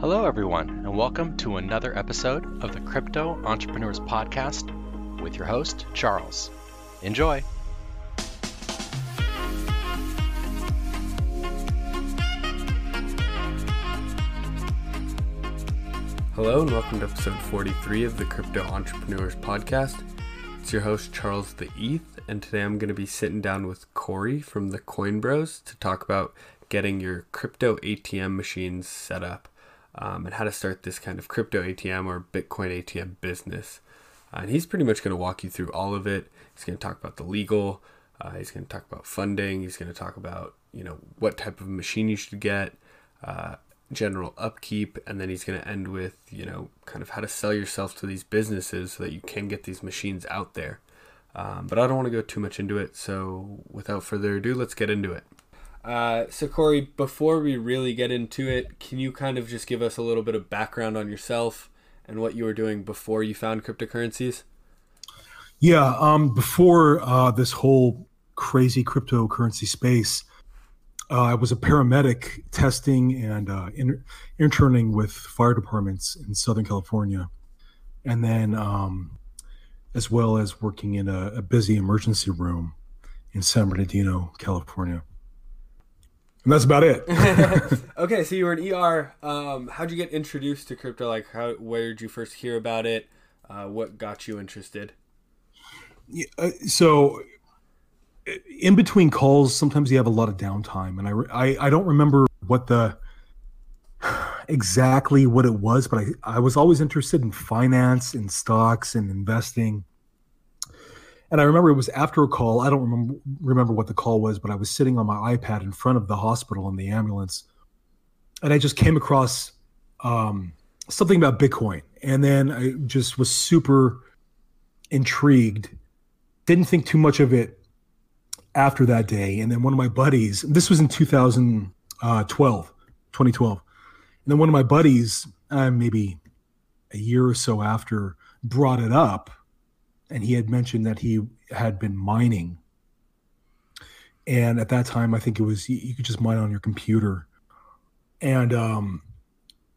Hello, everyone, and welcome to another episode of the Crypto Entrepreneurs Podcast with your host, Charles. Enjoy. Hello, and welcome to episode 43 of the Crypto Entrepreneurs Podcast. It's your host, Charles the ETH, and today I'm going to be sitting down with Corey from the Coin Bros to talk about getting your crypto ATM machines set up um, and how to start this kind of crypto ATM or Bitcoin ATM business. Uh, and he's pretty much going to walk you through all of it. He's going to talk about the legal, uh, he's going to talk about funding, he's going to talk about you know what type of machine you should get, uh, general upkeep, and then he's going to end with, you know, kind of how to sell yourself to these businesses so that you can get these machines out there. Um, but I don't want to go too much into it, so without further ado, let's get into it. Uh, so, Corey, before we really get into it, can you kind of just give us a little bit of background on yourself and what you were doing before you found cryptocurrencies? Yeah, um, before uh, this whole crazy cryptocurrency space, uh, I was a paramedic testing and uh, in, interning with fire departments in Southern California, and then um, as well as working in a, a, busy emergency room in San Bernardino, California. And that's about it. okay, so you were an ER. Um, how'd you get introduced to crypto? Like, how where did you first hear about it? Uh, what got you interested? Yeah, uh, so in between calls, sometimes you have a lot of downtime, and I, I, I don't remember what the exactly what it was, but I, I was always interested in finance and stocks and investing. And I remember it was after a call. I don't remember remember what the call was, but I was sitting on my iPad in front of the hospital in the ambulance, and I just came across um, something about Bitcoin, and then I just was super intrigued. Didn't think too much of it after that day. And then one of my buddies, this was in 2012, 2012. And then one of my buddies, uh, maybe a year or so after, brought it up. And he had mentioned that he had been mining. And at that time, I think it was you could just mine on your computer. And um,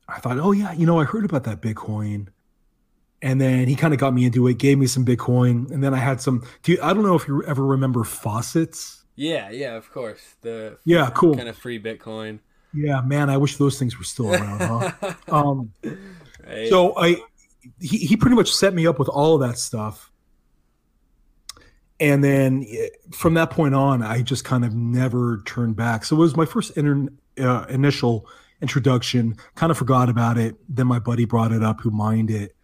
I thought, oh, yeah, you know, I heard about that Bitcoin and then he kind of got me into it, gave me some Bitcoin, and then I had some. Do you, I don't know if you ever remember faucets? Yeah, yeah, of course. The yeah, cool kind of free Bitcoin. Yeah, man, I wish those things were still around. huh? um, right. So I, he he pretty much set me up with all of that stuff, and then eh, from that point on, I just kind of never turned back. So it was my first inter, uh, initial introduction. Kind of forgot about it. Then my buddy brought it up, who mined it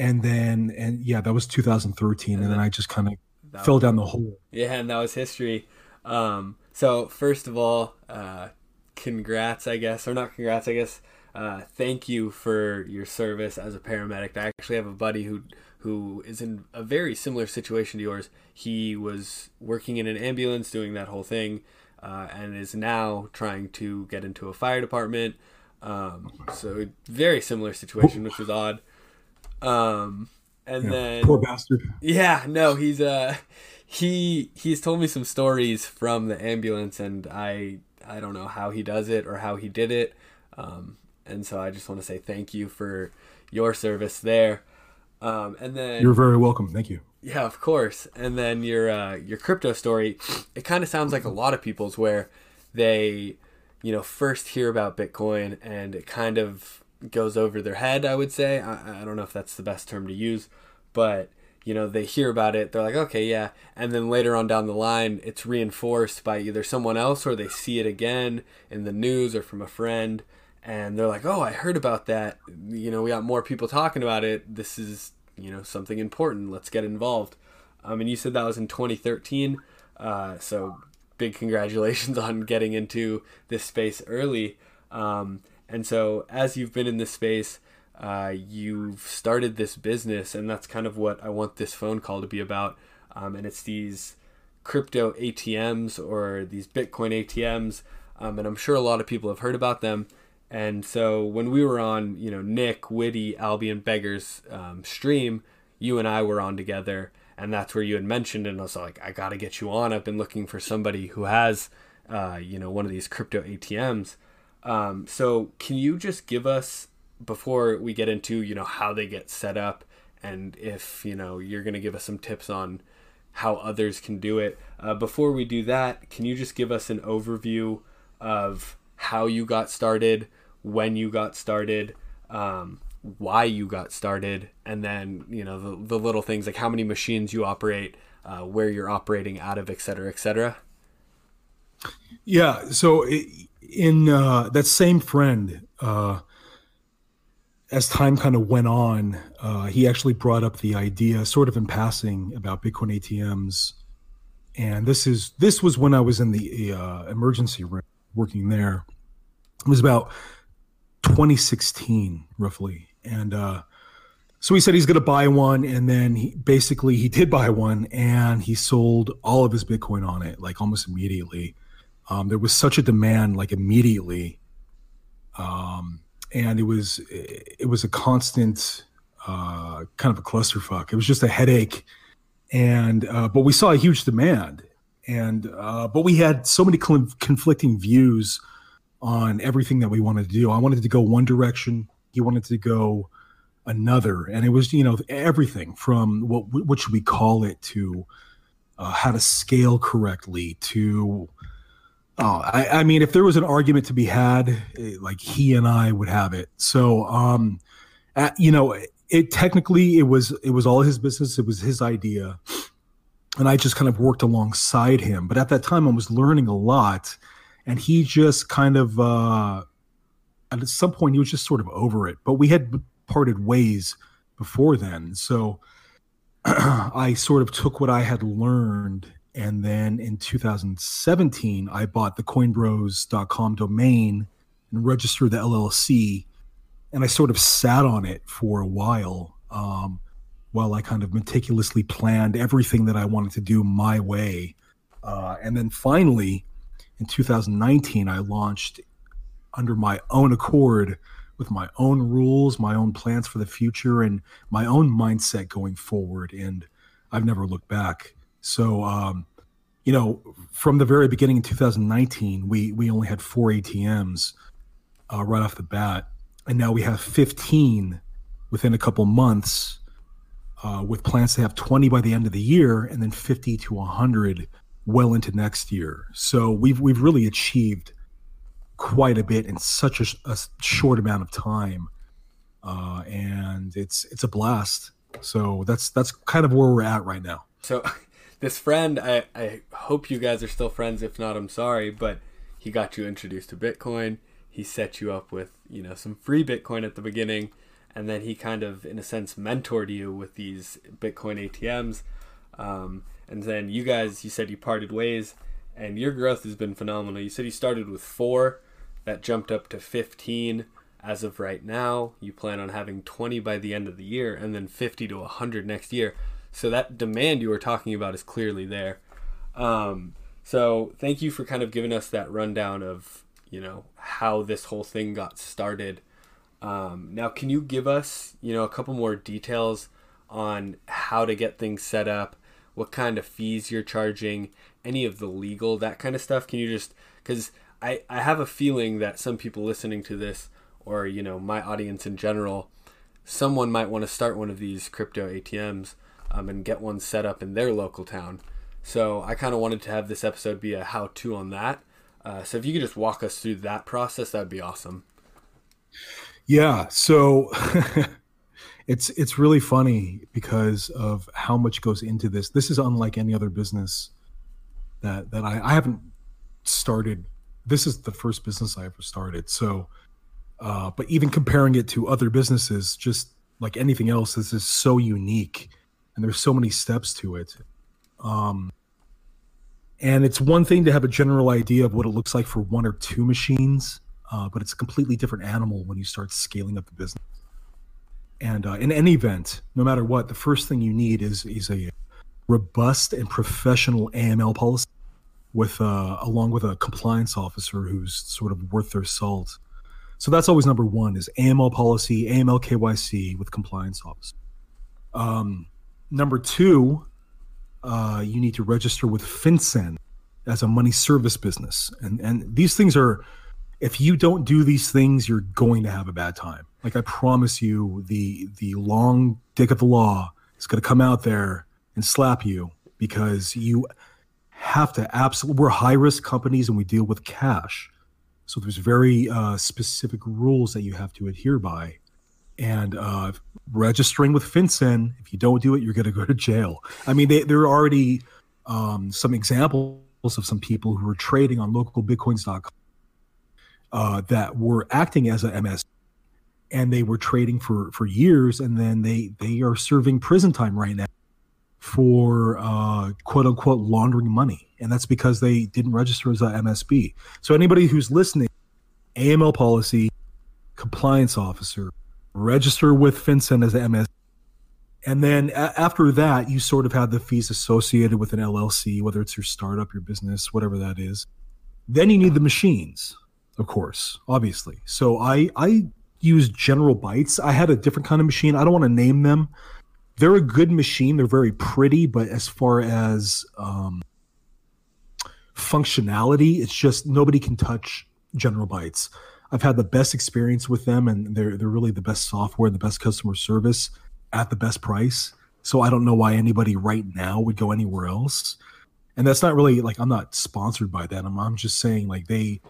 and then and yeah, that was 2013, and, and then, then I just kind of fell down the hole. Yeah, and that was history. Um, so first of all, uh, congrats, I guess, or not congrats, I guess. Uh, thank you for your service as a paramedic. I actually have a buddy who who is in a very similar situation to yours. He was working in an ambulance doing that whole thing, uh, and is now trying to get into a fire department. Um, so very similar situation, which was odd. Um, and yeah, then poor bastard. Yeah, no, he's uh he he's told me some stories from the ambulance, and I I don't know how he does it or how he did it. Um, and so I just want to say thank you for your service there. Um, and then you're very welcome. Thank you. Yeah, of course. And then your uh, your crypto story, it kind of sounds like a lot of people's where they, you know, first hear about Bitcoin and it kind of goes over their head, I would say. I, I don't know if that's the best term to use, but you know, they hear about it, they're like, okay, yeah. And then later on down the line, it's reinforced by either someone else or they see it again in the news or from a friend. And they're like, oh, I heard about that. You know, we got more people talking about it. This is, you know, something important. Let's get involved. Um, and you said that was in 2013. Uh, so big congratulations on getting into this space early. Um, and so, as you've been in this space, uh, you've started this business, and that's kind of what I want this phone call to be about. Um, and it's these crypto ATMs or these Bitcoin ATMs, um, and I'm sure a lot of people have heard about them. And so, when we were on, you know, Nick, Witty, Albion Beggars um, stream, you and I were on together, and that's where you had mentioned, and I was like, I got to get you on. I've been looking for somebody who has, uh, you know, one of these crypto ATMs. Um, so can you just give us before we get into you know how they get set up and if you know you're to give us some tips on how others can do it. Uh, before we do that, can you just give us an overview of how you got started, when you got started, um, why you got started, and then you know the, the little things like how many machines you operate, uh, where you're operating out of, et cetera, et cetera. Yeah. So in uh, that same friend, uh, as time kind of went on, uh, he actually brought up the idea, sort of in passing, about Bitcoin ATMs. And this is this was when I was in the uh, emergency room working there. It was about 2016, roughly, and uh, so he said he's going to buy one, and then he basically he did buy one, and he sold all of his Bitcoin on it, like almost immediately. Um, there was such a demand, like immediately. Um, and it was it was a constant uh, kind of a clusterfuck. It was just a headache, and uh, but we saw a huge demand, and uh, but we had so many cl- conflicting views on everything that we wanted to do. I wanted to go one direction. He wanted to go another, and it was you know everything from what what should we call it to uh, how to scale correctly to Oh, I, I, mean, if there was an argument to be had, eh, like he and I would have it. So, um, at, you know, it technically it was it was all his business. It was his idea, and I just kind of worked alongside him. But at that time, I was learning a lot, and he just kind of uh, at some point he was just sort of over it. But we had parted ways before then, so I sort of took what I had learned and then in 2017, I bought the coinbros.com domain and registered the LLC. And I sort of sat on it for a while um, while I kind of meticulously planned everything that I wanted to do my way. Uh, and then finally, in 2019, I launched under my own accord with my own rules, my own plans for the future, and my own mindset going forward. And I've never looked back. So, um, you know, from the very beginning in 2019, we we only had four ATMs uh, right off the bat, and now we have 15 within a couple months, uh, with plans to have 20 by the end of the year, and then 50 to 100 well into next year. So we've we've really achieved quite a bit in such a, a short amount of time, uh, and it's it's a blast. So that's that's kind of where we're at right now. So this friend, I, I hope you guys are still friends. If not, I'm sorry, but he got you introduced to Bitcoin. He set you up with, you know, some free Bitcoin at the beginning, and then he kind of, in a sense, mentored you with these Bitcoin ATMs. Um, and then you guys, you said you parted ways, and your growth has been phenomenal. You said you started with four, that jumped up to 15 as of right now. You plan on having 20 by the end of the year, and then 50 to 100 next year. So that demand you were talking about is clearly there. Um, so thank you for kind of giving us that rundown of you know how this whole thing got started. Um, now, can you give us you know a couple more details on how to get things set up, what kind of fees you're charging, any of the legal that kind of stuff? Can you just because I I have a feeling that some people listening to this or you know my audience in general, someone might want to start one of these crypto ATMs um, and get one set up in their local town. So I kind of wanted to have this episode be a how to on that. Uh, so if you could just walk us through that process, that'd be awesome. Yeah. So it's it's really funny because of how much goes into this. This is unlike any other business that that I, I haven't started. This is the first business I ever started. So, uh, but even comparing it to other businesses, just like anything else, this is so unique and there's so many steps to it. Um, and it's one thing to have a general idea of what it looks like for one or two machines, uh, but it's a completely different animal when you start scaling up the business. And uh, in any event, no matter what, the first thing you need is is a robust and professional AML policy, with uh, along with a compliance officer who's sort of worth their salt. So that's always number one: is AML policy, AML KYC with compliance officer. Um, Number two, uh, you need to register with FinCEN as a money service business, and and these things are if you don't do these things, you're going to have a bad time. Like I promise you, the the long dick of the law is going to come out there and slap you because you have to absolutely. We're high risk companies and we deal with cash, so there's very uh, specific rules that you have to adhere by. And uh, registering with FinCEN, if you don't do it, you're going to go to jail. I mean, they, there are already um, some examples of some people who were trading on localbitcoins.com uh, that were acting as a MS and they were trading for for years and then they they are serving prison time right now for uh, quote unquote laundering money. And that's because they didn't register as a msb so anybody who's listening aml policy compliance officer register with fincen as an MSB. and then a- after that you sort of have the fees associated with an llc whether it's your startup your business whatever that is. Then you need the machines of course obviously. So i i use general bytes. I had a different kind of machine. I don't want to name them. They're a good machine. They're very pretty but as far as um, functionality it's just nobody can touch general bytes. I've had the best experience with them and they're they're really the best software the best customer service at the best price. So i don't know why anybody right now would go anywhere else. And that's not really like i'm not sponsored by that i'm, I'm just saying like they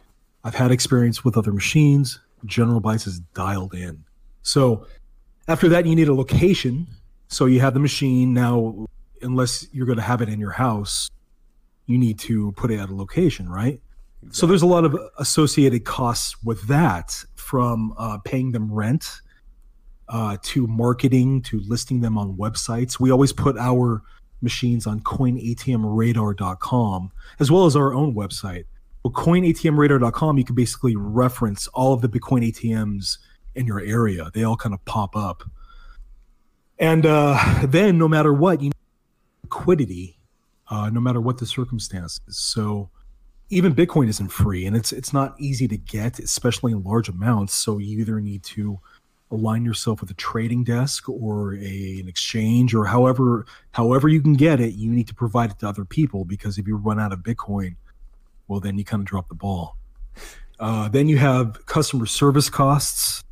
I've had experience with other machines. General Bytes is dialed in. So after that, you need a location. So you have the machine now, unless you're going to have it in your house, you need to put it at a location, right? Exactly. So there's a lot of associated costs with that, from uh, paying them rent uh, to marketing to listing them on websites. We always put our machines on coinatmradar.com as well as our own website well, coinatmradar.com, you can basically reference all of the Bitcoin ATMs in your area. They all kind of pop up. And uh, then, no matter what, you need liquidity, uh, no matter what the circumstances. So, even Bitcoin isn't free, and it's it's not easy to get, especially in large amounts. So, you either need to align yourself with a trading desk or a, an exchange, or however however you can get it. You need to provide it to other people because if you run out of Bitcoin, well, then you kind of drop the ball. Uh, then you have customer service costs.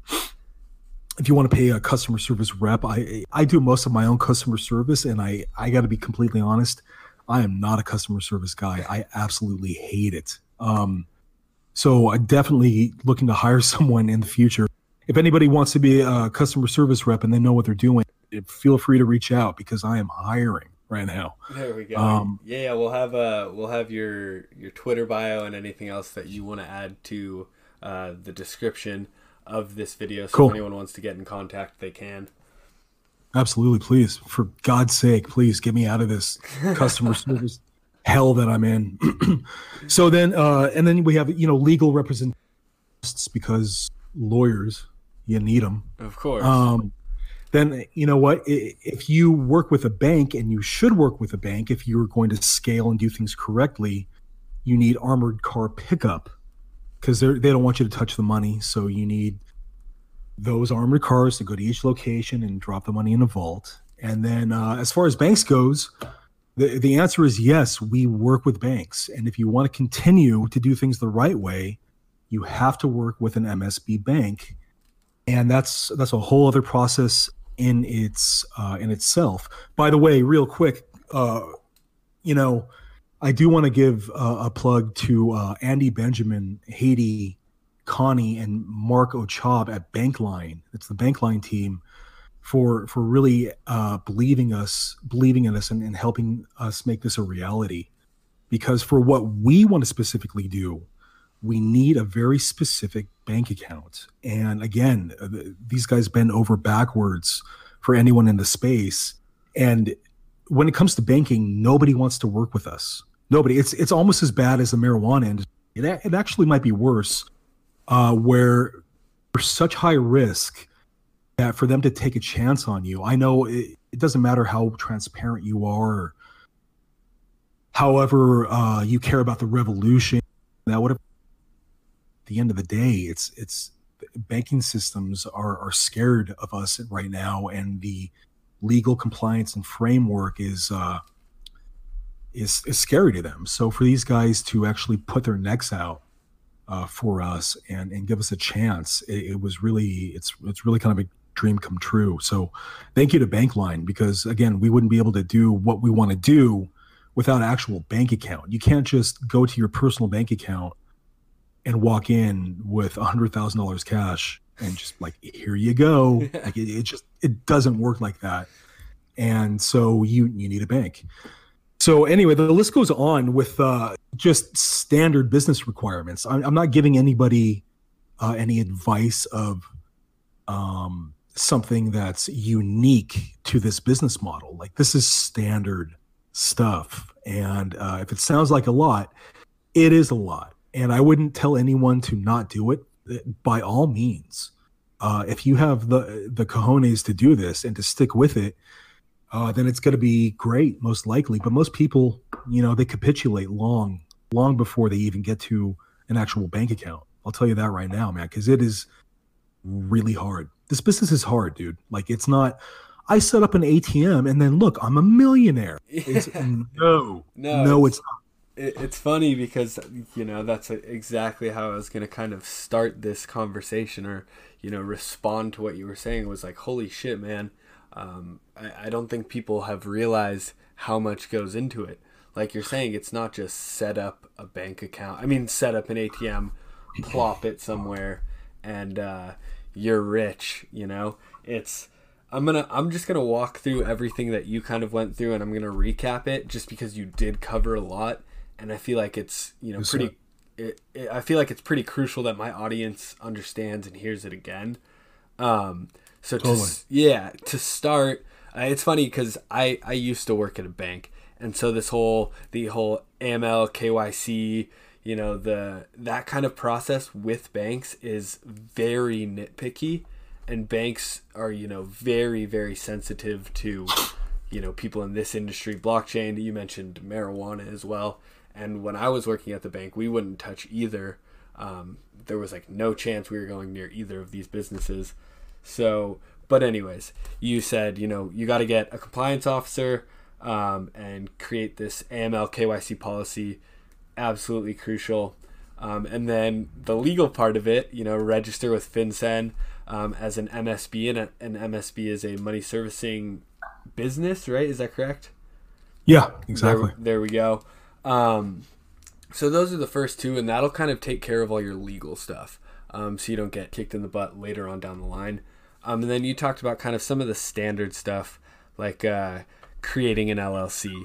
If you want to pay a customer service rep, I I do most of my own customer service, and I I got to be completely honest, I am not a customer service guy. I absolutely hate it. Um, so I'm definitely looking to hire someone in the future. If anybody wants to be a customer service rep and they know what they're doing, feel free to reach out because I am hiring right now. There we go. Um, yeah, yeah, we'll have uh we'll have your your Twitter bio and anything else that you want to add to uh, the description of this video. So cool. if anyone wants to get in contact, they can. Absolutely, please. For God's sake, please get me out of this customer service hell that I'm in. so then, uh, and then we have you know legal representatives because lawyers, you need them, of course. Um, then you know what if you work with a bank and you should work with a bank if you're going to scale and do things correctly you need armored car pickup because they they don't want you to touch the money. So you need those armored cars to go to each location and drop the money in a vault. And then uh, as far as banks goes the, the answer is yes we work with banks. And if you want to continue to do things the right way you have to work with an msb bank. And that's that's a whole other process in its uh, in itself. By the way, real quick, uh, you know, I do want to give uh, a plug to uh, Andy Benjamin, Haiti, Connie, and Mark Ochab at Bankline. It's the Bankline team for for really uh, believing us, believing in us, and, and helping us make this a reality. Because for what we want to specifically do, we need a very specific bank account. And again, uh, these guys bend over backwards for anyone in the space. And when it comes to banking, nobody wants to work with us. Nobody. It's it's almost as bad as the marijuana industry. It, it actually might be worse, uh, where there's such high risk that for them to take a chance on you, I know it, it doesn't matter how transparent you are, however uh, you care about the revolution, that whatever the end of the day, it's it's banking systems are are scared of us right now, and the legal compliance and framework is uh, is is scary to them. So for these guys to actually put their necks out uh, for us and and give us a chance. It, it, was really it's it's really kind of a dream come true. So thank you to Bankline because again we wouldn't be able to do what we want to do without actual bank account. You can't just go to your personal bank account and walk in with a hundred thousand dollars cash and just like here you go. like it, it just it doesn't work like that. And so you you need a bank. So anyway, the list goes on with uh, just standard business requirements. I'm, I'm not giving anybody uh, any advice of um, something that's unique to this business model. Like this is standard stuff, and uh, if it sounds like a lot, it is a lot. And I wouldn't tell anyone to not do it. By all means, uh, if you have the the cojones to do this and to stick with it, uh, then it's going to be great, most likely. But most people, you know, they capitulate long, long before they even get to an actual bank account. I'll tell you that right now, man, because it is really hard. This business is hard, dude. Like, it's not. I set up an ATM and then look, I'm a millionaire. It's, no, no, no, it's not. It's funny because you know that's exactly how I was to kind of start this conversation, or you know, respond to what you were saying. It was like, holy shit, man um, I, I don't think people have realized how much goes into it. Like you're saying, it's not just set up a bank account. I mean, set up an ATM, plop it somewhere, and uh, you're rich. You know, it's. I'm gonna. I'm just gonna walk through everything that you kind of went through, and I'm gonna recap it, just because you did cover a lot, and I feel like it's you know pretty. It, it, I feel like it's pretty crucial that my audience understands and hears it again. Um, so totally. to, yeah, to start, uh, it's funny because I I used to work at a bank, and so this whole the whole AML KYC, you know the that kind of process with banks is very nitpicky, and banks are you know very very sensitive to you know people in this industry, blockchain. You mentioned marijuana as well, and when I was working at the bank, we wouldn't touch either. Um, there was like no chance we were going near either of these businesses. So, but anyways, you said you know you got to get a compliance officer um, and create this AML KYC policy. Absolutely crucial. Um, and then the legal part of it, you know, register with FinCEN um, as an MSB, and a, an MSB is a money servicing business, right? Is that correct? Yeah, exactly. There, there we go. Um, so those are the first two, and that'll kind of take care of all your legal stuff um, so you don't get kicked in the butt later on down the line. Um, and then you talked about kind of some of the standard stuff, like uh, creating an LLC,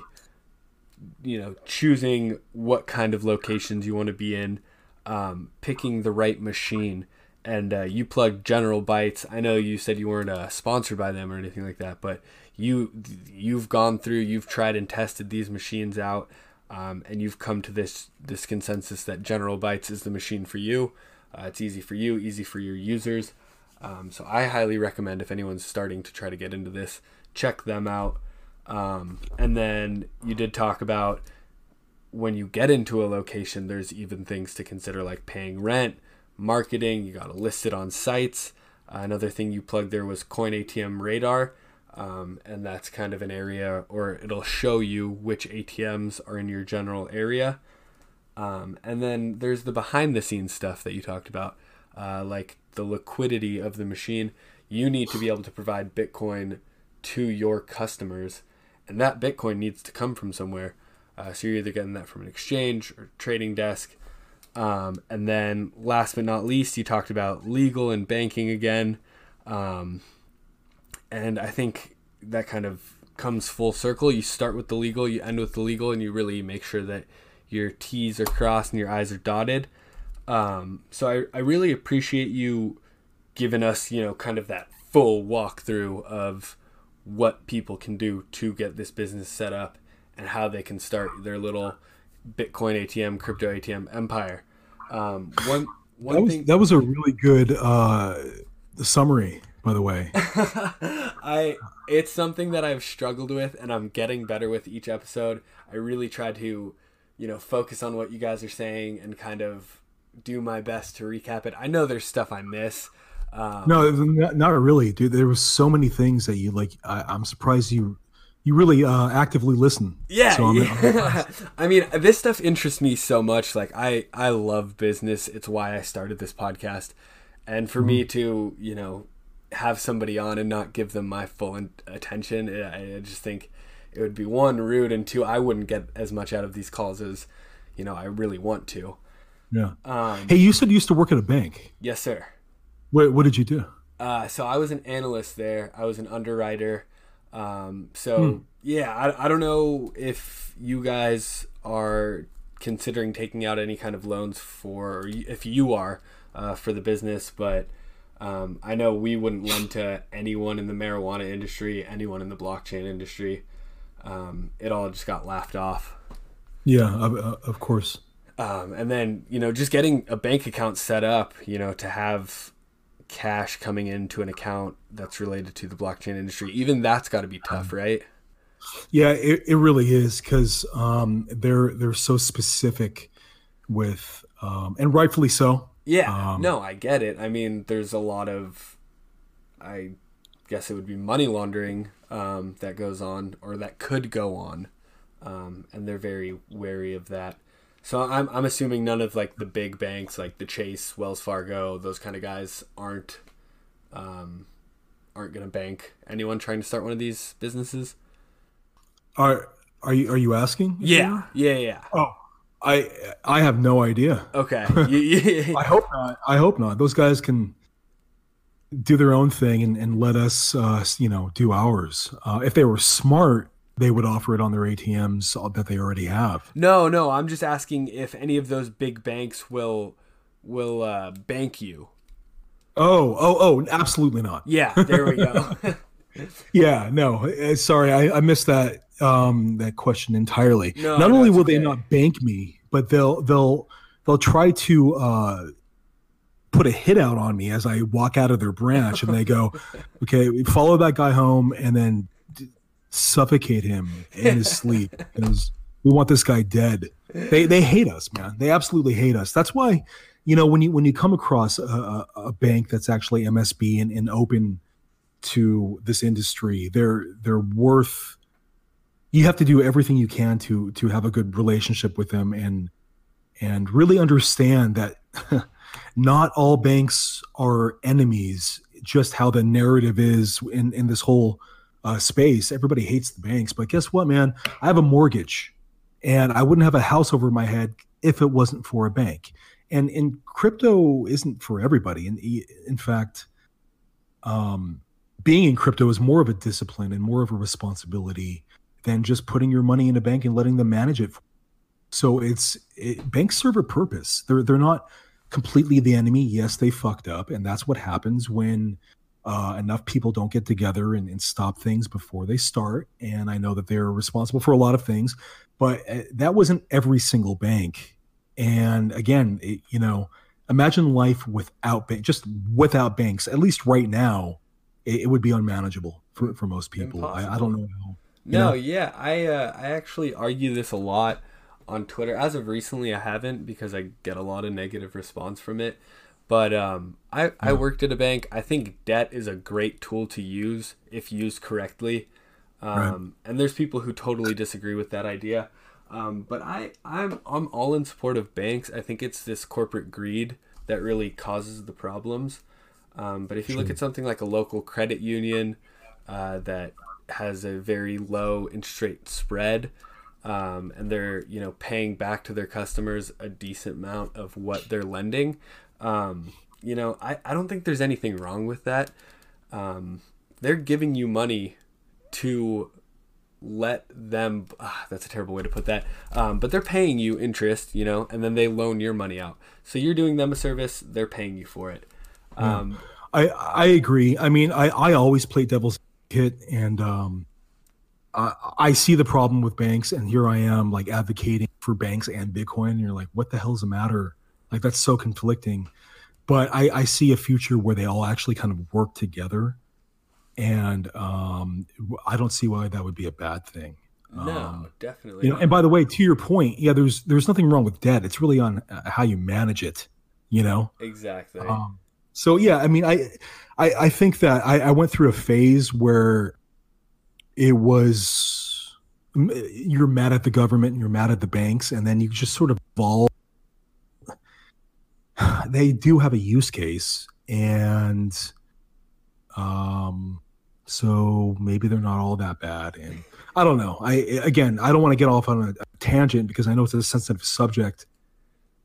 you know, choosing what kind of locations you want to be in, um, picking the right machine. And uh, you plug General Bytes. I know you said you weren't uh, sponsored by them or anything like that, but you you've gone through, you've tried and tested these machines out, um, and you've come to this this consensus that General Bytes is the machine for you. Uh, it's easy for you, easy for your users. Um, so I highly recommend if anyone's starting to try to get into this, check them out. Um, and then you did talk about when you get into a location, there's even things to consider like paying rent, marketing. You got to list it on sites. Uh, another thing you plugged there was Coin ATM Radar. Um, and that's kind of an area, or it'll show you which ATMs are in your general area. Um, and then there's the behind the scenes stuff that you talked about, uh, like the liquidity of the machine. You need to be able to provide Bitcoin to your customers, and that Bitcoin needs to come from somewhere. Uh, so you're either getting that from an exchange or trading desk. Um, and then last but not least, you talked about legal and banking again. Um, and I think that kind of comes full circle. You start with the legal, you end with the legal, and you really make sure that your T's are crossed and your I's are dotted. Um, so I, I really appreciate you giving us, you know, kind of that full walkthrough of what people can do to get this business set up and how they can start their little Bitcoin ATM, crypto ATM empire. Um, one one that was, thing that was a really good uh, summary, by the way. I it's something that I've struggled with, and I'm getting better with each episode. I really try to you know, focus on what you guys are saying and kind of do my best to recap it. I know there's stuff I miss. Um, no, not, not really, dude. There was so many things that you like. I, am surprised you you really uh, actively listen. Yeah, So I'm- yeah. I mean, this stuff interests me so much. Like, I I love business. It's why I started this podcast, and for me to you know have somebody on and not give them my full attention, I, I just think it would be one rude, and two, I wouldn't get as much out of these calls as you know I really want to. Yeah. Um, Hey, you said you used to work at a bank. yes, sir. What, what did you do? Uh, so I was an analyst there. I was an underwriter. Um, so yeah, I, I don't know if you guys are considering taking out any kind of loans for, if you are, uh, for the business, but um, I know we wouldn't lend to anyone in the marijuana industry, anyone in the blockchain industry. Um, it all just got laughed off. Yeah, of, uh, of course. Um, and then, you know, just getting a bank account set up, you know, to have cash coming into an account that's related to the blockchain industry, even that's got to be tough, right? Yeah, it, it really is because um, they're they're so specific with, um, and rightfully so. Yeah. Um, no, I get it. I mean, there's a lot of, I guess it would be money laundering um, that goes on or that could go on. Um, and they're very wary of that. So I'm, I'm assuming none of like the big banks like the Chase, Wells Fargo, those kind of guys aren't um, aren't gonna bank anyone trying to start one of these businesses. Are are you are you asking? Yeah, yeah, yeah. Oh, I I have no idea. Okay. I hope not. I hope not. Those guys can do their own thing and, and let us, uh, you know, do ours. Uh, if they were smart, they would offer it on their ATMs that they already have. No, no, I'm just asking if any of those big banks will will uh, bank you. Oh, oh, oh, absolutely not. Yeah, there we go. Yeah, no. uh, Sorry, I, I missed that um, that question entirely. No, not no, only will they not bank me, but they'll they'll they'll try to uh, put a hit out on me as I walk out of their branch, and they go, "Okay, follow that guy home, and then d- suffocate him in his sleep because we want this guy dead." They they hate us, man. They absolutely hate us. That's why, you know, when you when you come across a, a, a bank that's actually MSB and, and open to this industry, they're they're worth. You have to do everything you can to to have a good relationship with them and and really understand that not all banks are enemies. Just how the narrative is in in this whole uh, space, everybody hates the banks. But guess what, man? I have a mortgage, and I wouldn't have a house over my head if it wasn't for a bank. And and crypto isn't for everybody. And in fact, um, being in crypto is more of a discipline and more of a responsibility than just putting your money in a bank and letting them manage it. So it's it, banks serve a purpose. They're they're not completely the enemy. Yes, they fucked up, and that's what happens when uh, enough people don't get together and, and stop things before they start. And I know that they're responsible for a lot of things, but uh, that wasn't every single bank. And again, it, you know, imagine life without bank, just without banks. At least right now, it, it would be unmanageable for, for most people. I, I don't know how. No, know? yeah, I uh, I actually argue this a lot on Twitter. As of recently, I haven't because I get a lot of negative response from it. But um, I I worked at a bank. I think debt is a great tool to use if used correctly. Um, And there's people who totally disagree with that idea. Um, but I I'm I'm all in support of banks. I think it's this corporate greed that really causes the problems. Um, but if you look at something like a local credit union uh, that has a very low interest rate spread, um, and they're you know paying back to their customers a decent amount of what they're lending, um, you know I, I don't think there's anything wrong with that. Um, they're giving you money to let them ah, that's a terrible way to put that um, but they're paying you interest you know and then they loan your money out so you're doing them a service they're paying you for it um, I I agree. I mean, I I always play devil's advocate, and um, I I see the problem with banks, and here I am like advocating for banks and Bitcoin. And you're like, what the hell's the matter? Like that's so conflicting. But I I see a future where they all actually kind of work together, and um, I don't see why that would be a bad thing. no Um, definitely you know, and by the way, to your point, yeah, there's there's nothing wrong with debt. It's really on uh, how you manage it. You know. exactly Um, so yeah, I mean, I, I, I think that I, I went through a phase where it was you're mad at the government, and you're mad at the banks, and then you just sort of evolve. They do have a use case, and um, so maybe they're not all that bad. And I don't know. I again, I don't want to get off on a, a tangent because I know it's a sensitive subject,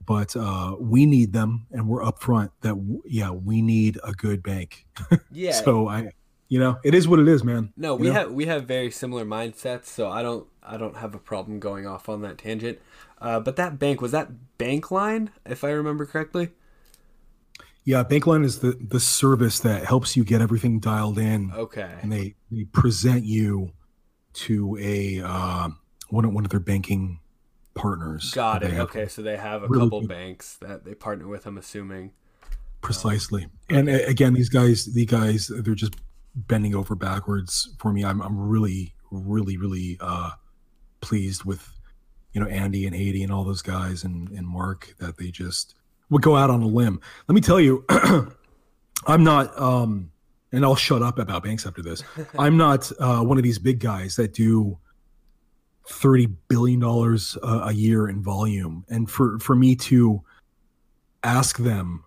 but uh, we need them, and we're upfront that w- yeah, we need a good bank. Yeah. so I, you know, it is what it is, man. No, You we know? have we have very similar mindsets, so I don't I don't have a problem going off on that tangent. Uh, but that bank was that Bankline, if I remember correctly. Yeah, Bankline is the the service that helps you get everything dialed in, Okay. and they they present you to a um, one of one of their banking partners. Got it. Okay, so they have a Really couple good. banks that they partner with. I'm assuming. precisely. And uh, again, these guys, the guys, they're just bending over backwards for me. I'm I'm really really really uh, pleased with you know Andy and Haiti and all those guys and and Mark that they just would go out on a limb. Let me tell you, I'm not. Um, and I'll shut up about banks after this. I'm not uh, one of these big guys that do thirty billion dollars a, year in volume, and for for me to ask them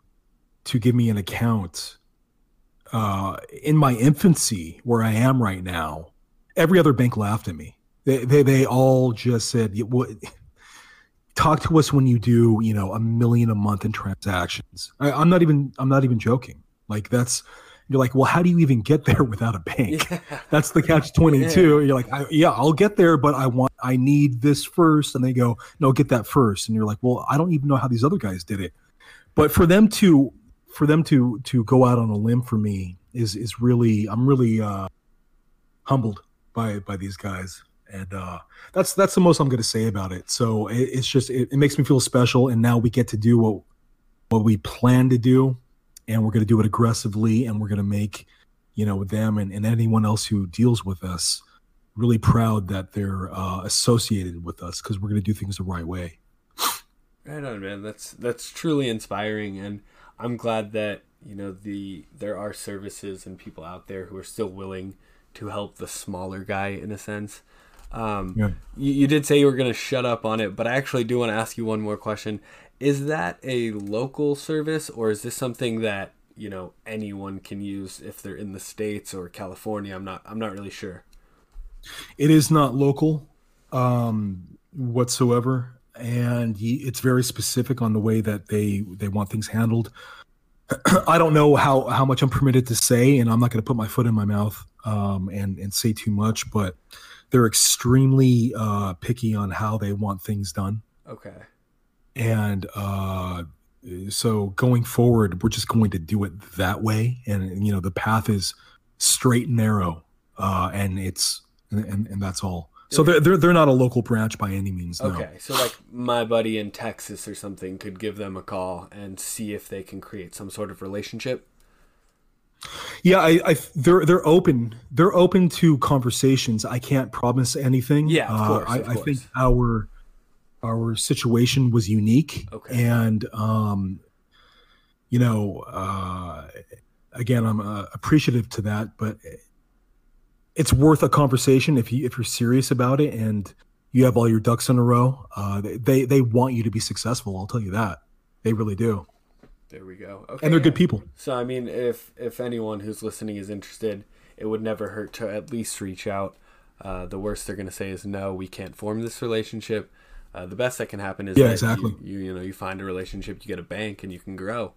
to give me an account uh, in my infancy where I am right now, every other bank laughed at me. They they, they all just said, "What? Talk to us when you do, you know, a million a month in transactions." I, I'm not even I'm not even joking. Like that's you're like, well, how do you even get there without a bank? Yeah. That's the catch twenty two. You're like, I, yeah, I'll get there, but I want I need this first, and they go, no, get that first, and you're like, well, I don't even know how these other guys did it. But for them to for them to to go out on a limb for me is is really I'm really uh, humbled by by these guys, and uh, that's that's the most I'm going to say about it. So it, it's just it, it makes me feel special, and now we get to do what what we plan to do, and we're going to do it aggressively, and we're going to make you know them and, and anyone else who deals with us really proud that they're uh, associated with us because we're going to do things the right way. Right on, man. That's that's truly inspiring, and I'm glad that you know the there are services and people out there who are still willing to help the smaller guy in a sense. Um, Yeah. you, you did say you were going to shut up on it, but I actually do want to ask you one more question. Is that a local service, or is this something that you know anyone can use if they're in the states or California? I'm not. I'm not really sure. It is not local um, whatsoever, and it's very specific on the way that they they want things handled. I don't know how how much I'm permitted to say, and I'm not going to put my foot in my mouth um, and and say too much, but they're extremely uh, picky on how they want things done, Okay. And uh, so going forward, we're just going to do it that way, and you know the path is straight and narrow, uh, and it's and, and that's all. So they're, they're they're not a local branch by any means. No. Okay, so like my buddy in Texas or something could give them a call and see if they can create some sort of relationship. Yeah, I, I they're they're open. They're open to conversations. I can't promise anything. Yeah, of Uh, course, I, of I think our our situation was unique, Okay. and um, you know, uh, again, I'm uh, appreciative to that, but it's worth a conversation if you if you're serious about it and you have all your ducks in a row. Uh, they- they want you to be successful. I'll tell you that. They really do, There we go. Okay, and they're good people. So I mean, if if anyone who's listening is interested, it would never hurt to at least reach out. Uh, the worst they're gonna say is no, we can't form this relationship. Uh, the best that can happen is Yeah, that exactly. You, you you know you find a relationship, you get a bank, and you can grow.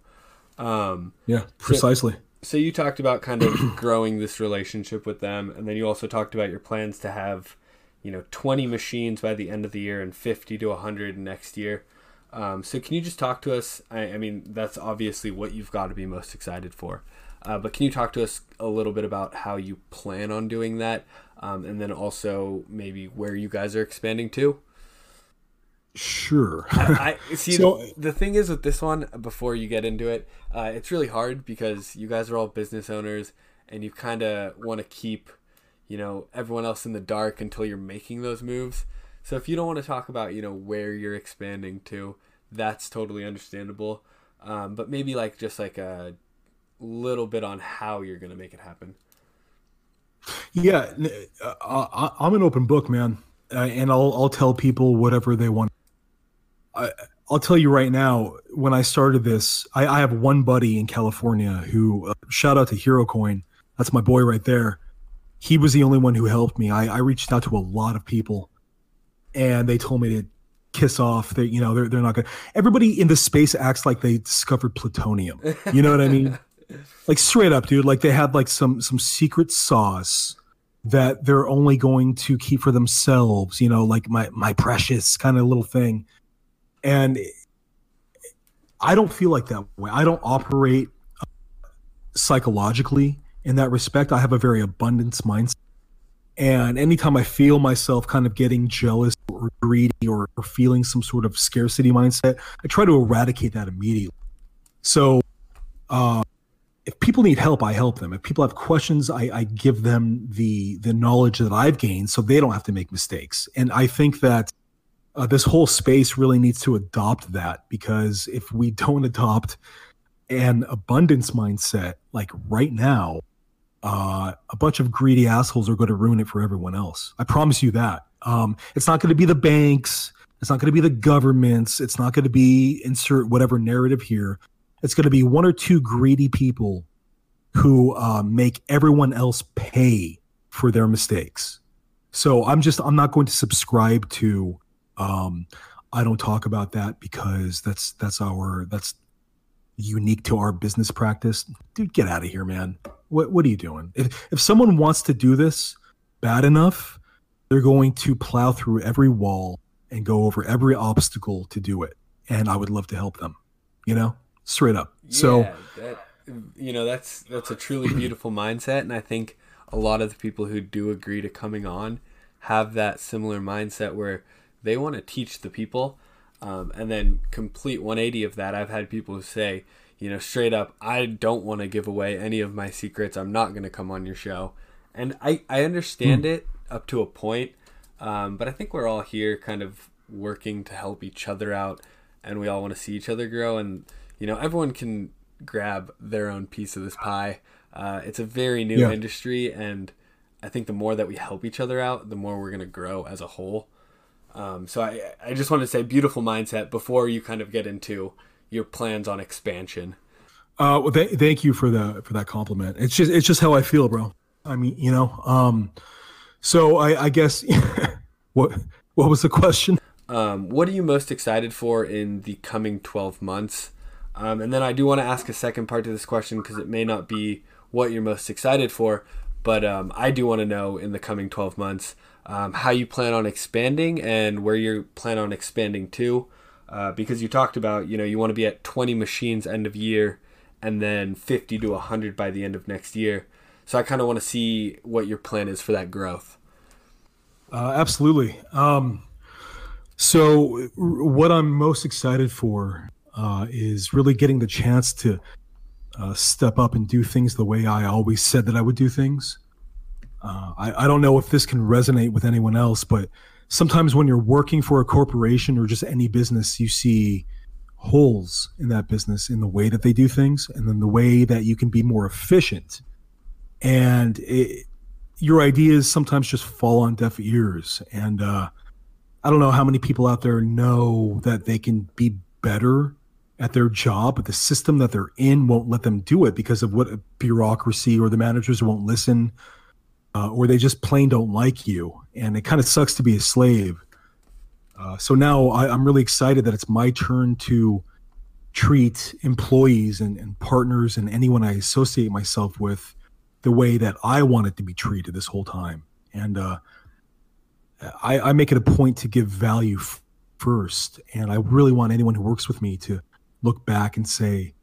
Um, Yeah, precisely. so you talked about kind of growing this relationship with them, and then you also talked about your plans to have, you know, 20 machines by the end of the year and 50 to 100 next year. Um, so can you just talk to us? I, I mean, that's obviously what you've got to be most excited for. Uh, but can you talk to us a little bit about how you plan on doing that, um, and then also maybe where you guys are expanding to? Sure. I see. So- the thing is with this one, before you get into it, uh, it's really hard because you guys are all business owners, and you kind of want to keep, you know, everyone else in the dark until you're making those moves. So if you don't want to talk about, you know, where you're expanding to, that's totally understandable. Um, but maybe like just like a little bit on how you're gonna make it happen. Yeah, uh, I'm an open book, man, uh, and I'll I'll tell people whatever they want. I, I'll tell you right now. When I started this, I, I have one buddy in California who uh, shout out to Hero Coin. That's my boy right there. He was the only one who helped me. I, I reached out to a lot of people, and they told me to kiss off. They, you know, they're they're not good. Everybody in the space acts like they discovered plutonium. You know what I mean? like straight up, dude. Like they had like some some secret sauce that they're only going to keep for themselves. You know, like my my precious kind of little thing. And I don't feel like that way. I don't operate uh, psychologically in that respect. I have a very abundance mindset. And anytime I feel myself kind of getting jealous or greedy or, or feeling some sort of scarcity mindset, I try to eradicate that immediately. So, uh, if people need help, I help them. If people have questions, I, I, give them the the knowledge that I've gained, so they don't have to make mistakes. And I think that uh, this whole space really needs to adopt that because if we don't adopt an abundance mindset, like right now, uh, a bunch of greedy assholes are going to ruin it for everyone else. I promise you that. Um, it's not going to be the banks. It's not going to be the governments. It's not going to be insert whatever narrative here it's going to be one or two greedy people who uh, make everyone else pay for their mistakes. So I'm just I'm not going to subscribe to. Um, I don't talk about that because that's that's our that's unique to our business practice. Dude, get out of here, man. What what are you doing? If if someone wants to do this bad enough, they're going to plow through every wall and go over every obstacle to do it. And I would love to help them. You know? straight up. Yeah, so that, you know that's that's a truly beautiful mindset, and I think a lot of the people who do agree to coming on have that similar mindset where they want to teach the people, um, and then complete 180 of that. I've had people who say, you know, straight up, I don't want to give away any of my secrets. I'm not going to come on your show, and I I understand mm. it up to a point, um, but I think we're all here kind of working to help each other out, and we all want to see each other grow and you know, everyone can grab their own piece of this pie. Uh, it's a very new yeah. industry, and I think the more that we help each other out, the more we're going to grow as a whole. Um, so I, I just want to say beautiful mindset before you kind of get into your plans on expansion. Uh, well, th- thank you for the for that compliment. It's just it's just how I feel, bro. I mean, you know. Um, so I, I guess what what was the question? Um, what are you most excited for in the coming twelve months? Um, and then I do want to ask a second part to this question because it may not be what you're most excited for, but um, I do want to know in the coming 12 months um, how you plan on expanding and where you plan on expanding to. Uh, because you talked about, you know, you want to be at 20 machines end of year and then 50 to 100 by the end of next year. So I kind of want to see what your plan is for that growth. Uh, absolutely. Um, so, what I'm most excited for uh, is really getting the chance to uh, step up and do things the way I always said that I would do things. Uh, I, I don't know if this can resonate with anyone else, but sometimes when you're working for a corporation or just any business, you see holes in that business in the way that they do things and then the way that you can be more efficient. And it, your ideas sometimes just fall on deaf ears. And uh, I don't know how many people out there know that they can be better at their job, but the system that they're in won't let them do it because of what bureaucracy or the managers won't listen, uh, or they just plain don't like you, and it kind of sucks to be a slave. Uh, so now I, am really excited that it's my turn to treat employees and, and partners and anyone I associate myself with the way that I wanted to be treated this whole time, and uh, I, I make it a point to give value f- first, and I really want anyone who works with me to look back and say,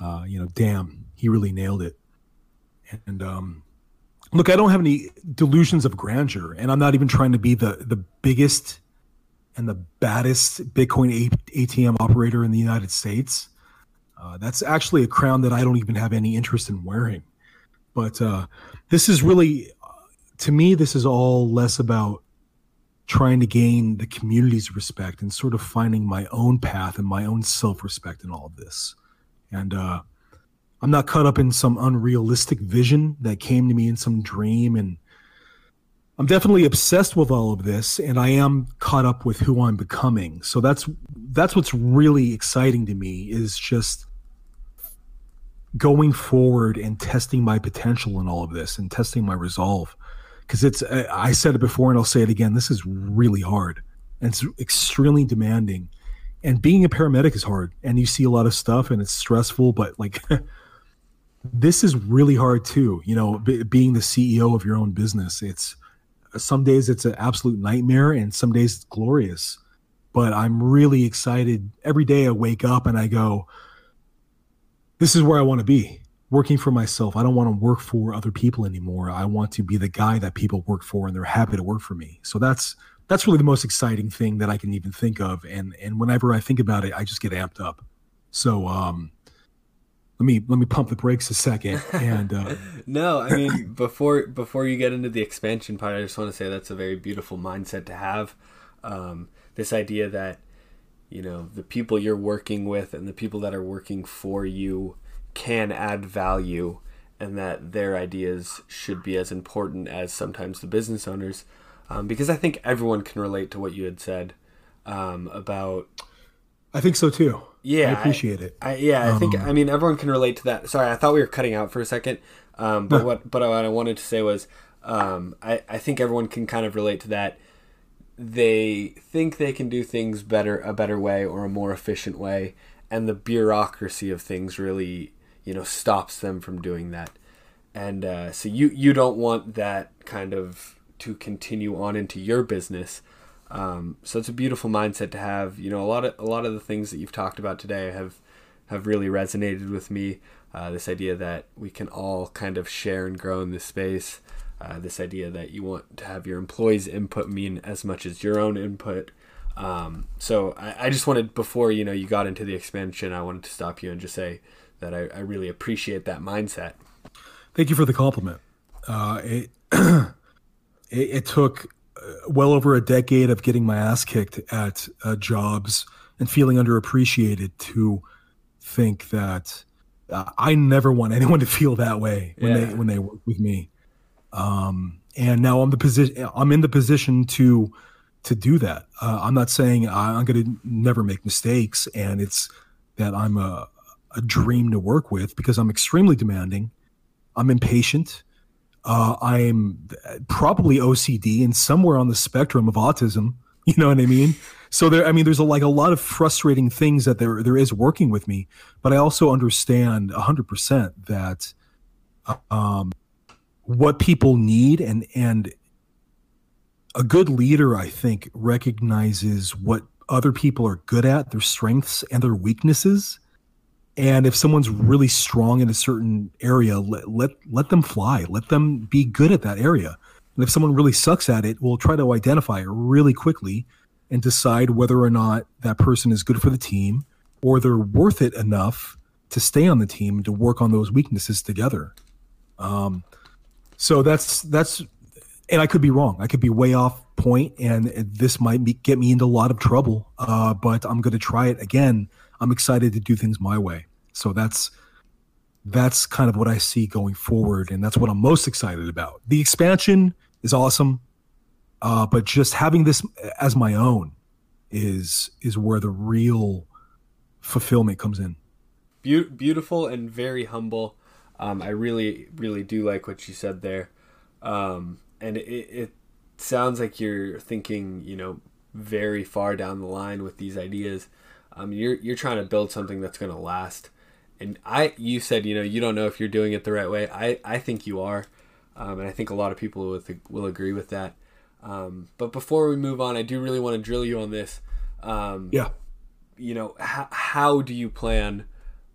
uh, you know, damn, he really nailed it. And um, look, I don't have any delusions of grandeur, and I'm not even trying to be the the biggest and the baddest Bitcoin ATM operator in the United States. Uh, that's actually a crown that I don't even have any interest in wearing. But uh, this is really, to me, this is all less about trying to gain the community's respect and sort of finding my own path and my own self-respect in all of this and uh, i'm not caught up in some unrealistic vision that came to me in some dream and I'm definitely obsessed with all of this, and I am caught up with who I'm becoming. So that's that's what's really exciting to me is just going forward and testing my potential in all of this and testing my resolve because it's I said it before and I'll say it again. This is really hard and it's extremely demanding. And being a paramedic is hard, and you see a lot of stuff, and it's stressful. But like, this is really hard too. You know, b- being the CEO of your own business, it's some days it's an absolute nightmare, and some days it's glorious. But I'm really excited. Every day I wake up and I go, "This is where I want to be." working for myself. I don't want to work for other people anymore. I want to be the guy that people work for and they're happy to work for me. So that's that's really the most exciting thing that I can even think of. And and whenever I think about it, I just get amped up. So um let me let me pump the brakes a second and uh, no i mean before before you get into the expansion part i just want to say that's a very beautiful mindset to have. Um, this idea that you know the people you're working with and the people that are working for you can add value and that their ideas should be as important as sometimes the business owners. Um, because i think everyone can relate to what you had said um, about i think so too yeah i appreciate it. I, yeah i think Um, i mean everyone can relate to that. Sorry i thought we were cutting out for a second um, but No. what but what i wanted to say was um, I, I think everyone can kind of relate to that. They think they can do things better a better way or a more efficient way and the bureaucracy of things really you know stops them from doing that. And uh, so you you don't want that kind of to continue on into your business um, so it's a beautiful mindset to have. You know a lot of a lot of the things that you've talked about today have have really resonated with me. Uh, this idea that we can all kind of share and grow in this space. Uh, this idea that you want to have your employees input mean as much as your own input. Um, so I, I just wanted before you know you got into the expansion i wanted to stop you and just say that i, I really appreciate that mindset. Thank you for the compliment. Uh, it, it it took well over a decade of getting my ass kicked at uh, jobs and feeling underappreciated to think that uh, I never want anyone to feel that way when Yeah. they when they work with me. Um, and now I'm the position I'm in the position to to do that. Uh, I'm not saying I- I'm going to never make mistakes, and it's that I'm a a dream to work with because I'm extremely demanding. I'm impatient. Uh, I'm probably OCD and somewhere on the spectrum of autism. You know what I mean? So there, I mean, there's a, like a lot of frustrating things that there there is working with me, but I also understand hundred percent that um, what people need and and a good leader, I think, recognizes what other people are good at, their strengths and their weaknesses, and if someone's really strong in a certain area let, let let them fly. Let them be good at that area. And if someone really sucks at it we'll try to identify it really quickly and decide whether or not that person is good for the team or they're worth it enough to stay on the team to work on those weaknesses together. Um, so that's that's and i could be wrong. I could be way off point and this might be, get me into a lot of trouble uh, but i'm going to try it again I'm excited to do things my way. So that's that's kind of what I see going forward, and that's what I'm most excited about. The expansion is awesome, uh, but just having this as my own is is where the real fulfillment comes in. Beau- beautiful and very humble. Um, I really, really do like what you said there, um, and it, it sounds like you're thinking, you know, very far down the line with these ideas. Um, you're you're trying to build something that's going to last, and I you said you know you don't know if you're doing it the right way. I I think you are, um, and I think a lot of people will will agree with that. Um, but before we move on, I do really want to drill you on this. Um, Yeah. you know how, how do you plan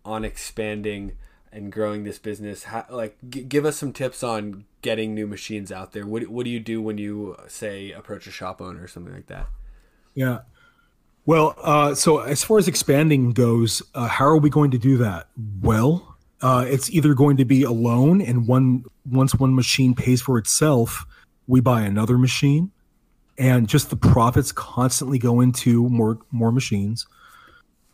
on expanding and growing this business how, like g- give us some tips on getting new machines out there what, what do you do when you say approach a shop owner or something like that Yeah. Well, uh, so as far as expanding goes, uh, how are we going to do that? Well, uh, it's either going to be alone, and one once one machine pays for itself, we buy another machine, and just the profits constantly go into more more machines,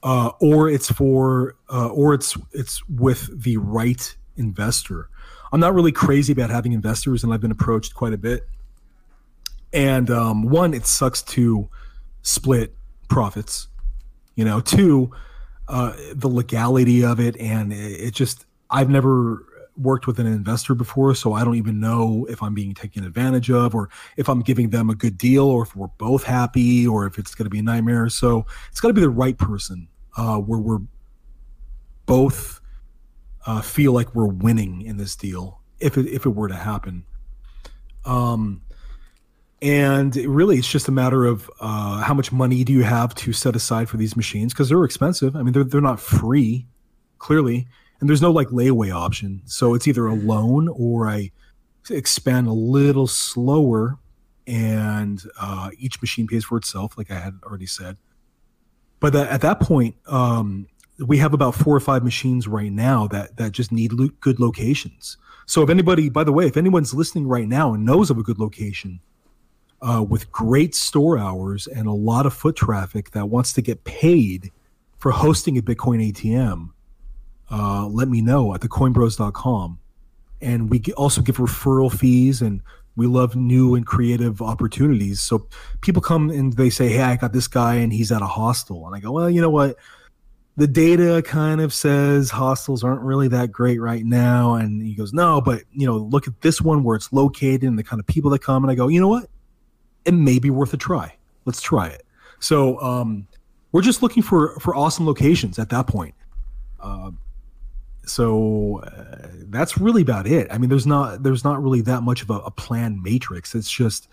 uh, or it's for uh, or it's it's with the right investor. I'm not really crazy about having investors, and I've been approached quite a bit And um, one, it sucks to split profits. You know, two, uh, the legality of it, and it, it just I've never worked with an investor before, so I don't even know if I'm being taken advantage of or if I'm giving them a good deal or if we're both happy or if it's going to be a nightmare. So it's got to be the right person uh, where we're both uh, feel like we're winning in this deal if it, if it were to happen. Um, and really, it's just a matter of uh, how much money do you have to set aside for these machines because they're expensive. I mean, they're they're not free, clearly and there's no like layaway option. So it's either a loan or I expand a little slower, and uh, each machine pays for itself, like I had already said. But that, at that point, um, we have about four or five machines right now that that just need lo- good locations. So if anybody, by the way, if anyone's listening right now and knows of a good location uh, with great store hours and a lot of foot traffic that wants to get paid for hosting a Bitcoin ATM, uh, let me know at thecoinbros.com. And we also give referral fees and we love new and creative opportunities. So people come and they say, Hey, I got this guy and he's at a hostel. And I go, Well, you know what? The data kind of says hostels aren't really that great right now. And he goes, No, but you know, look at this one where it's located and the kind of people that come. And I go, You know what? It may be worth a try. Let's try it. So um, we're just looking for for awesome locations at that point. Uh, so uh, that's really about it. I mean, there's not there's not really that much of a, a plan matrix. It's just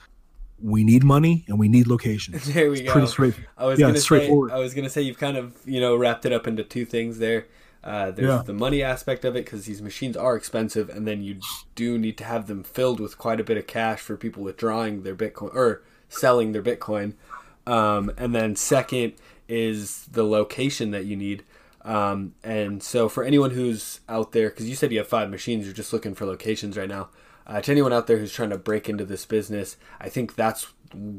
we need money and we need locations. There we it's go. Pretty straight. I was yeah, gonna straightforward. Say, I was gonna say you've kind of you know wrapped it up into two things there. Uh, there's yeah. the money aspect of it because these machines are expensive, and then you do need to have them filled with quite a bit of cash for people withdrawing their Bitcoin or selling their Bitcoin. Um, and then second is the location that you need. Um, and so for anyone who's out there, because you said you have five machines, you're just looking for locations right now. Uh, to anyone out there who's trying to break into this business, I think that's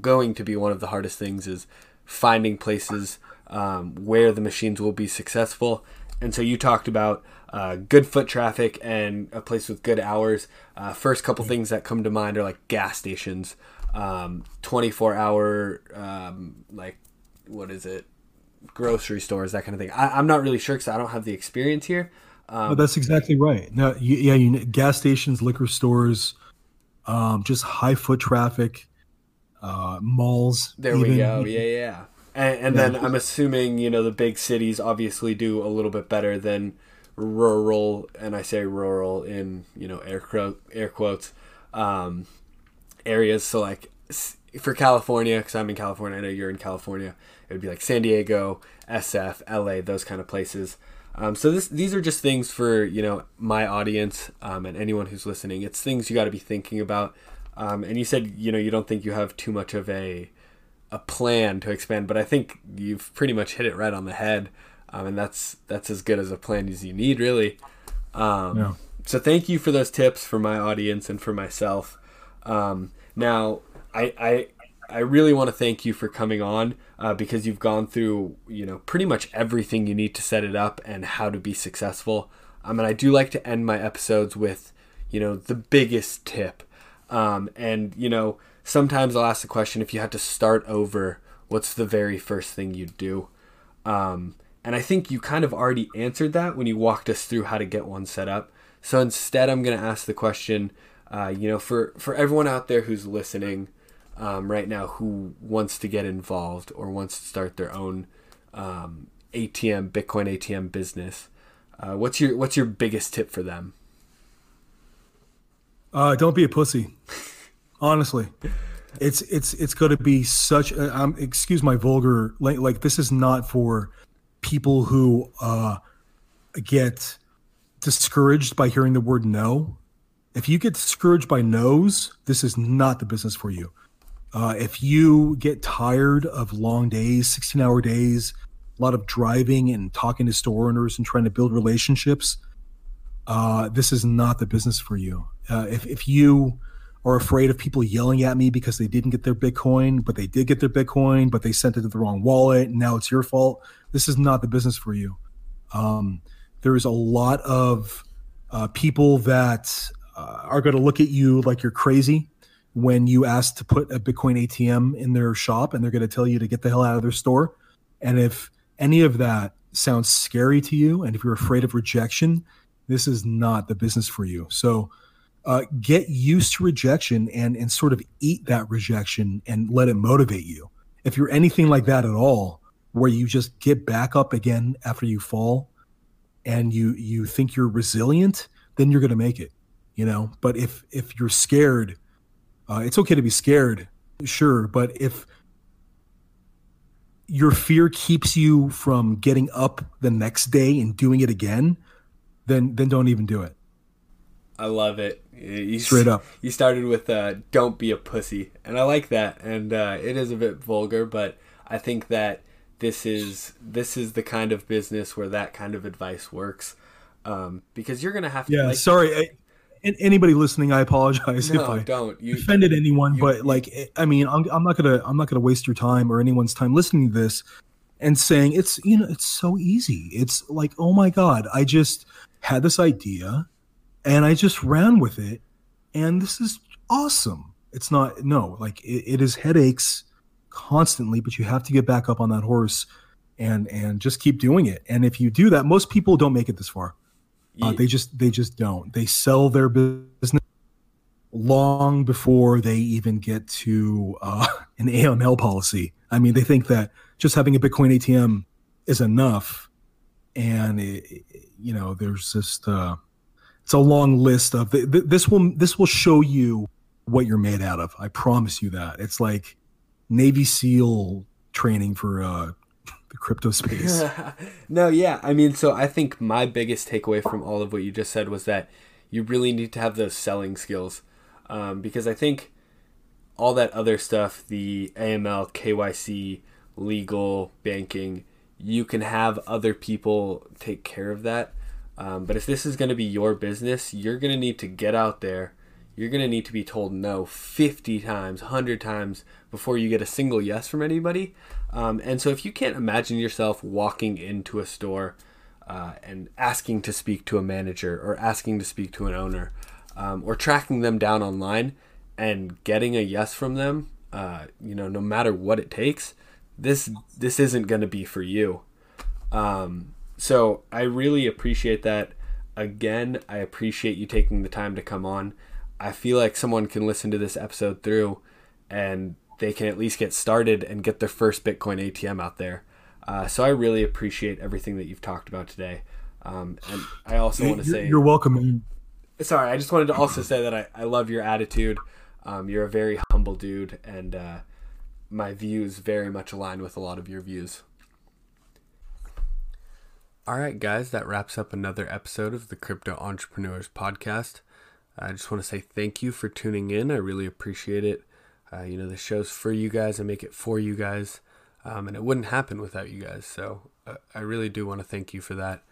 going to be one of the hardest things is finding places um, where the machines will be successful. And so you talked about uh, good foot traffic and a place with good hours. Uh, first couple things that come to mind are like gas stations, um, 24 hour, um, like, what is it? grocery stores, that kind of thing. I, am not really sure because I don't have the experience here. Um, that's exactly right. No, you, yeah, you, gas stations, liquor stores, um, just high foot traffic, uh, malls. There even. we go. Yeah, yeah. And, and yeah. then I'm assuming you know the big cities obviously do a little bit better than rural, and I say rural in you know air quote air quotes um, areas. So like for California, because I'm in California, I know you're in California. It would be like San Diego, SF, LA, those kind of places. Um, so this, these are just things for you know my audience um, and anyone who's listening. It's things you got to be thinking about. Um, and you said you know you don't think you have too much of a a plan to expand, but I think you've pretty much hit it right on the head. Um, and that's that's as good as a plan as you need, really. Um, yeah. So thank you for those tips for my audience and for myself. Um, now I, I I really want to thank you for coming on uh, because you've gone through, you know, pretty much everything you need to set it up and how to be successful. Um, and I do like to end my episodes with, you know, the biggest tip. Um, and, you know, sometimes I'll ask the question if you had to start over, what's the very first thing you'd do? Um, and I think you kind of already answered that when you walked us through how to get one set up. So instead, I'm going to ask the question, uh, you know, for, for everyone out there who's listening, um, right now who wants to get involved or wants to start their own um, ATM Bitcoin ATM business. Uh, what's your what's your biggest tip for them? Uh, don't be a pussy. Honestly, it's it's it's going to be such. A, um, excuse my vulgar. Like, like this is not for people who uh, get discouraged by hearing the word no. If you get discouraged by no's, this is not the business for you. Uh, if you get tired of long days, 16 hour days, a lot of driving and talking to store owners and trying to build relationships, uh, this is not the business for you. Uh, if, if you are afraid of people yelling at me because they didn't get their Bitcoin, but they did get their Bitcoin, but they sent it to the wrong wallet, and now it's your fault, this is not the business for you. Um, there's a lot of uh, people that uh, are going to look at you like you're crazy when you ask to put a Bitcoin ATM in their shop and they're going to tell you to get the hell out of their store. And if any of that sounds scary to you and if you're afraid of rejection, this is not the business for you. So uh, get used to rejection and, and sort of eat that rejection and let it motivate you. If you're anything like that at all, where you just get back up again after you fall and you you think you're resilient, then you're to make it, you know? But if if you're scared, uh, it's okay to be scared, sure, but if your fear keeps you from getting up the next day and doing it again, then then don't even do it. I love it. You, Straight up. You started with uh, "Don't be a pussy," and I like that. And uh, it is a bit vulgar, but I think that this is this is the kind of business where that kind of advice works. Um, because you're gonna have to. Yeah, like, sorry. I, anybody listening, I apologize no, if I don't. You, offended anyone. you- but like, I mean, I'm, I'm not gonna I'm not gonna waste your time or anyone's time listening to this and saying it's you know it's so easy. It's like, oh my god, I just had this idea and I just ran with it, and this is awesome. It's not no like it, it is headaches constantly, but you have to get back up on that horse and and just keep doing it. And if you do that, most people don't make it this far. Uh, they just they just don't. They sell their business long before they even get to uh, an AML policy. I mean, they think that just having a Bitcoin ATM is enough, and it, it- you know, there's just uh, it's a long list of th- th- this will this will show you what you're made out of. I promise you that. It's like Navy SEAL training for uh, the crypto space. no, yeah. I mean, so I think my biggest takeaway from all of what you just said was that you really need to have those selling skills. Um, because I think all that other stuff, the AML, KYC, legal, banking, you can have other people take care of that. Um, but if this is going to be your business, you're going to need to get out there. You're going to need to be told no 50 times, 100 times before you get a single yes from anybody. Um, and so if you can't imagine yourself walking into a store uh, and asking to speak to a manager or asking to speak to an owner um, or tracking them down online and getting a yes from them, uh, you know, no matter what it takes, this this isn't going to be for you. Um, so I really appreciate that. Again, I appreciate you taking the time to come on. I feel like someone can listen to this episode through and they can at least get started and get their first Bitcoin ATM out there. Uh, so I really appreciate everything that you've talked about today. Um, and I also want to say, you're welcome. sorry, I just wanted to also say that I, I love your attitude. Um, you're a very humble dude, and uh, my views very much align with a lot of your views. All right, guys, that wraps up another episode of the Crypto Entrepreneurs Podcast. I just want to say thank you for tuning in. I really appreciate it. Uh, you know, the show's for you guys. I make it for you guys, um, and it wouldn't happen without you guys. So uh, I really do want to thank you for that.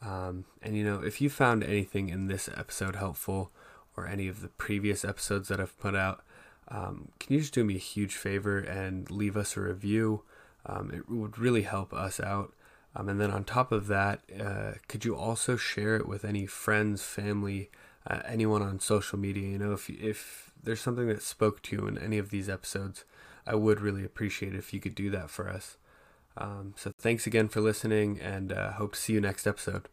Um, and you know, if you found anything in this episode helpful, or any of the previous episodes that I've put out, um, can you just do me a huge favor and leave us a review? Um, it would really help us out. Um, and then on top of that, uh, could you also share it with any friends, family, uh, anyone on social media? You know, if if there's something that spoke to you in any of these episodes, I would really appreciate it if you could do that for us. Um, so thanks again for listening, and uh, hope to see you next episode.